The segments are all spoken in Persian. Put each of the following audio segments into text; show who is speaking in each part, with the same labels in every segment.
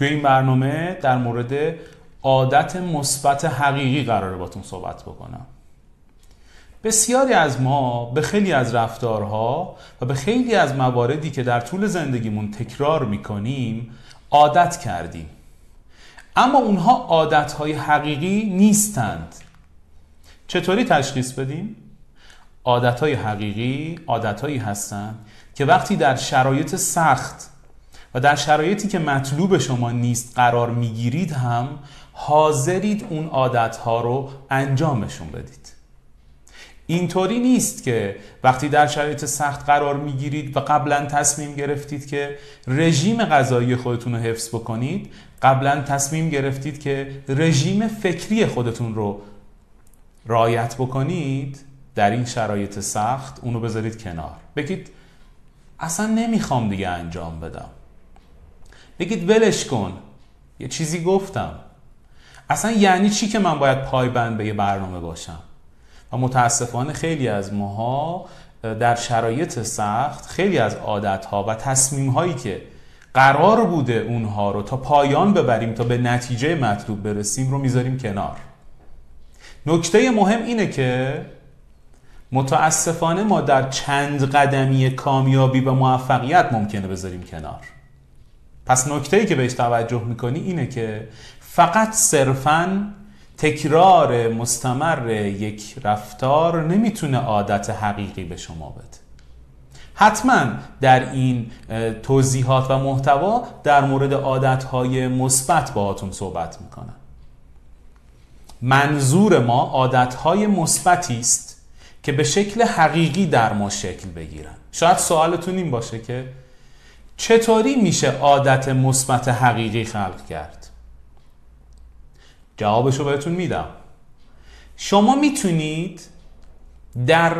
Speaker 1: توی این برنامه در مورد عادت مثبت حقیقی قراره باتون صحبت بکنم. بسیاری از ما به خیلی از رفتارها و به خیلی از مواردی که در طول زندگیمون تکرار می‌کنیم عادت کردیم. اما اونها عادتهای حقیقی نیستند. چطوری تشخیص بدیم؟ عادتهای حقیقی عادتهایی هستند که وقتی در شرایط سخت و در شرایطی که مطلوب شما نیست قرار می‌گیرید هم حاضرید اون عادتها رو انجامشون بدید. اینطوری نیست که وقتی در شرایط سخت قرار می‌گیرید و قبلا تصمیم گرفتید که رژیم غذایی خودتون رو حفظ بکنید قبلا تصمیم گرفتید که رژیم فکری خودتون رو رعایت بکنید در این شرایط سخت اونو بذارید کنار. بگید اصلا نمی‌خوام دیگه انجام بدم. بگید ولش کن. یه چیزی گفتم. اصلا یعنی چی که من باید پایبند به یه برنامه باشم؟ و متاسفانه خیلی از ماها در شرایط سخت خیلی از عادتها و تصمیم هایی که قرار بوده اونها رو تا پایان ببریم تا به نتیجه مطلوب برسیم رو می‌ذاریم کنار. نکته مهم اینه که متاسفانه ما در چند قدمی کامیابی و موفقیت ممکنه بذاریم کنار. پس نکته ای که بهش توجه می‌کنی اینه که فقط صرفاً تکرار مستمر یک رفتار نمی‌تونه عادت حقیقی به شما بده. حتما در این توضیحات و محتوا در مورد عادتهای مثبت باهاتون صحبت می‌کنم. منظور ما عادتهای مثبتی است که به شکل حقیقی در ما شکل بگیرن. شاید سوالتون این باشه که چطوری میشه عادت مثبت حقیقی خلق کرد؟ جوابشو بهتون میدم. شما می‌تونید در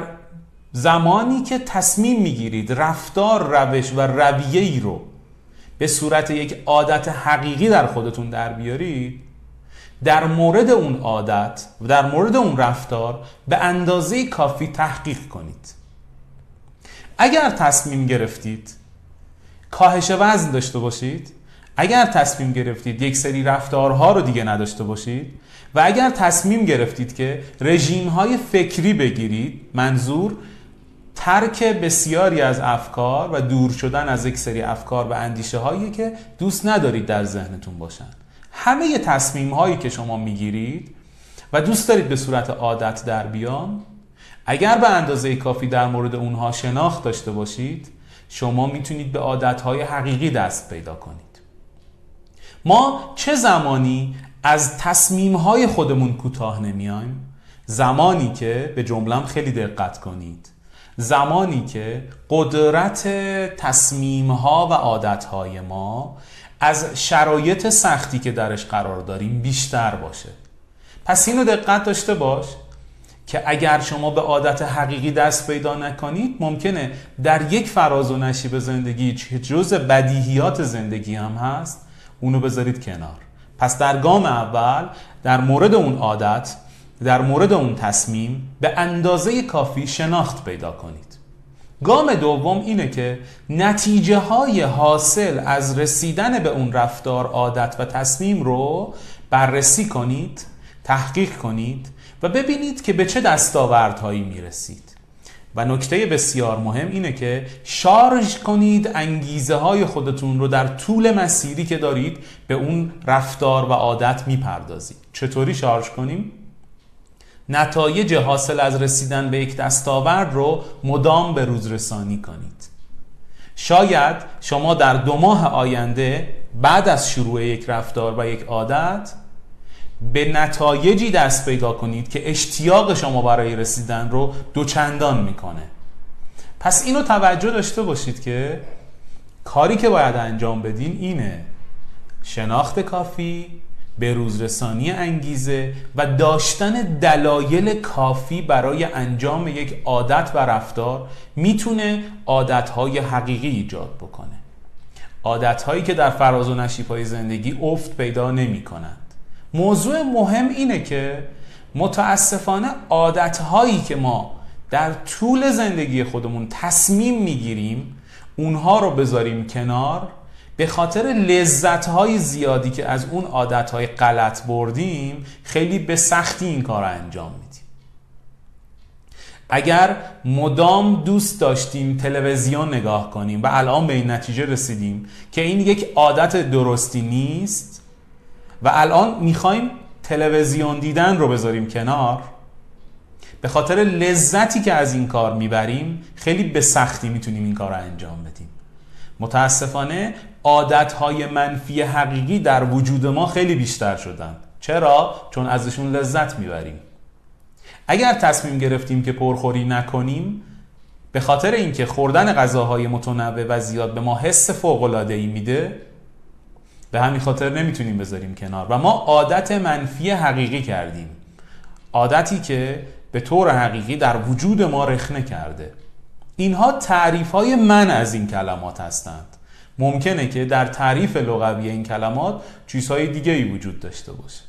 Speaker 1: زمانی که تصمیم می‌گیرید رفتار روش و رویه ای رو به صورت یک عادت حقیقی در خودتون در بیارید در مورد اون عادت و در مورد اون رفتار به اندازه کافی تحقیق کنید. اگر تصمیم گرفتید کاهش وزن داشته باشید اگر تصمیم گرفتید یک سری رفتارها رو دیگه نداشته باشید و اگر تصمیم گرفتید که رژیم های فکری بگیرید منظور ترک بسیاری از افکار و دور شدن از یک سری افکار و اندیشه هایی که دوست ندارید در ذهنتون باشن. همه تصمیم هایی که شما می‌گیرید و دوست دارید به صورت عادت در بیان اگر به اندازه کافی در مورد اونها شناخت داشته باشید شما می‌تونید به عادت های حقیقی دست پیدا کنید. ما چه زمانی از تصمیم های خودمون کوتاه نمیایم؟ زمانی که به جملم خیلی دقت کنید. زمانی که قدرت تصمیم ها و عادت های ما از شرایط سختی که درش قرار داریم بیشتر باشه. پس اینو دقت داشته باش. که اگر شما به عادت حقیقی دست پیدا نکنید ممکنه در یک فراز و نشیب زندگی که جز بدیهیات زندگی هم هست اونو بذارید کنار. پس در گام اول در مورد اون عادت در مورد اون تصمیم به اندازه کافی شناخت پیدا کنید. گام دوم اینه که نتیجه های حاصل از رسیدن به اون رفتار عادت و تصمیم رو بررسی کنید تحقیق کنید و ببینید که به چه دستاوردهایی می‌رسید. و نکته بسیار مهم اینه که شارژ کنید انگیزه های خودتون رو در طول مسیری که دارید به اون رفتار و عادت می‌پردازید. چطوری شارژ کنیم؟ نتایج حاصل از رسیدن به یک دستاورد رو مدام به روز رسانی کنید. شاید شما در دو ماه آینده بعد از شروع یک رفتار و یک عادت به نتایجی دست پیدا کنید که اشتیاق شما برای رسیدن رو دوچندان می‌کنه. پس اینو توجه داشته باشید که کاری که باید انجام بدین اینه. شناخت کافی به روزرسانی انگیزه و داشتن دلایل کافی برای انجام یک عادت و رفتار می‌تونه عادتهای حقیقی ایجاد بکنه. عادتهایی که در فراز و نشیب های زندگی افت پیدا نمی موضوع مهم اینه که متاسفانه عادتهایی که ما در طول زندگی خودمون تصمیم می‌گیریم اونها رو بذاریم کنار به خاطر لذت های زیادی که از اون عادت های غلط بردیم خیلی به سختی این کار رو انجام میدیم. اگر مدام دوست داشتیم تلویزیون نگاه کنیم و الان به این نتیجه رسیدیم که این یک عادت درستی نیست و الان می‌خوایم تلویزیون دیدن رو بذاریم کنار. به خاطر لذتی که از این کار می‌بریم خیلی به سختی می‌تونیم این کار رو انجام بدیم. متاسفانه عادتهای منفی حقیقی در وجود ما خیلی بیشتر شدن. چرا؟ چون ازشون لذت می‌بریم. اگر تصمیم گرفتیم که پرخوری نکنیم به خاطر اینکه خوردن غذاهای متنوع و زیاد به ما حس فوق ای میده به همین خاطر نمی‌تونیم بذاریم کنار. و ما عادت منفی حقیقی کردیم. عادتی که به طور حقیقی در وجود ما رخنه کرده. اینها تعریف های من از این کلمات هستند. ممکنه که در تعریف لغوی این کلمات چیزهای دیگه ای وجود داشته باشه.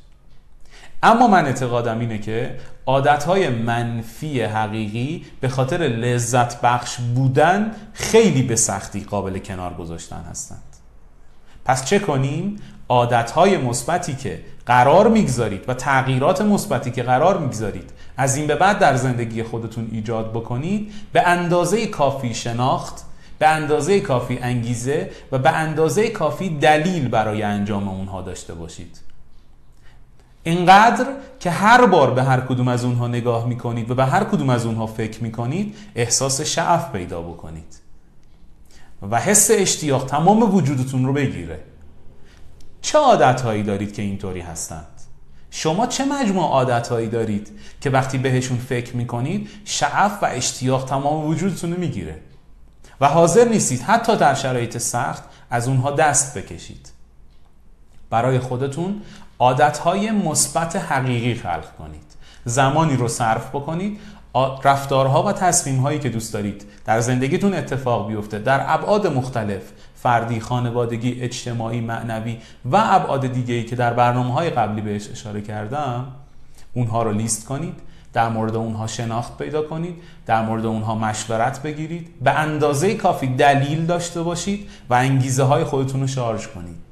Speaker 1: اما من اعتقادم اینه که عادتهای منفی حقیقی به خاطر لذت بخش بودن خیلی به سختی قابل کنار گذاشتن هستند پس چه کنیم؟ عادتهای مثبتی که قرار می‌گذارید و تغییرات مثبتی که قرار می‌گذارید از این به بعد در زندگی خودتون ایجاد بکنید به اندازه کافی شناخت به اندازه کافی انگیزه و به اندازه کافی دلیل برای انجام اونها داشته باشید اینقدر که هر بار به هر کدوم از اونها نگاه می‌کنید و به هر کدوم از اونها فکر می‌کنید احساس شعف پیدا بکنید و حس اشتیاق تمام وجودتون رو بگیره. چه عادت هایی دارید که اینطوری هستند؟ شما چه مجموع عادت هایی دارید که وقتی بهشون فکر می‌کنید شعف و اشتیاق تمام وجودتون رو می‌گیره؟ و حاضر نیستید حتی در شرایط سخت از اونها دست بکشید. برای خودتون عادتهای مثبت حقیقی خلق کنید. زمانی رو صرف بکنید رفتارها و تصمیمهایی که دوست دارید در زندگیتون اتفاق بیفته. در ابعاد مختلف فردی، خانوادگی، اجتماعی، معنوی و ابعاد دیگه ای که در برنامه های قبلی بهش اشاره کردم اونها رو لیست کنید در مورد اونها شناخت پیدا کنید در مورد اونها مشورت بگیرید به اندازه کافی دلیل داشته باشید و انگیزه های خودتون رو شارژ کنید.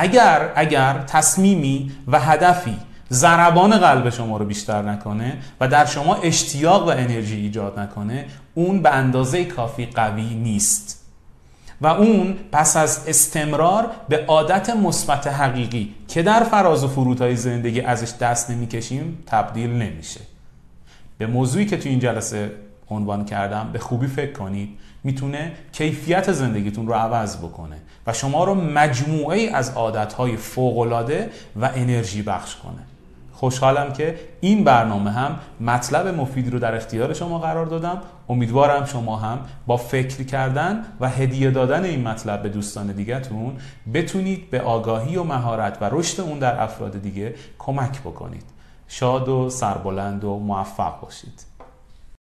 Speaker 1: اگر اگر تصمیمی و هدفی ضربان قلب شما رو بیشتر نکنه و در شما اشتیاق و انرژی ایجاد نکنه اون به اندازه کافی قوی نیست. و اون پس از استمرار به عادت مثبت حقیقی که در فراز و فرودهای زندگی ازش دست نمی‌کشیم تبدیل نمیشه. به موضوعی که تو این جلسه عنوان کردم به خوبی فکر کنید می‌تونه کیفیت زندگیتون رو عوض بکنه و شما رو مجموعه از عادتهای فوقالعاده و انرژی بخش کنه. خوشحالم که این برنامه هم مطلب مفیدی رو در اختیار شما قرار دادم. امیدوارم شما هم با فکر کردن و هدیه دادن این مطلب به دوستان دیگهتون بتونید به آگاهی و مهارت و رشد اون در افراد دیگه کمک بکنید. شاد و سربلند و موفق باشید.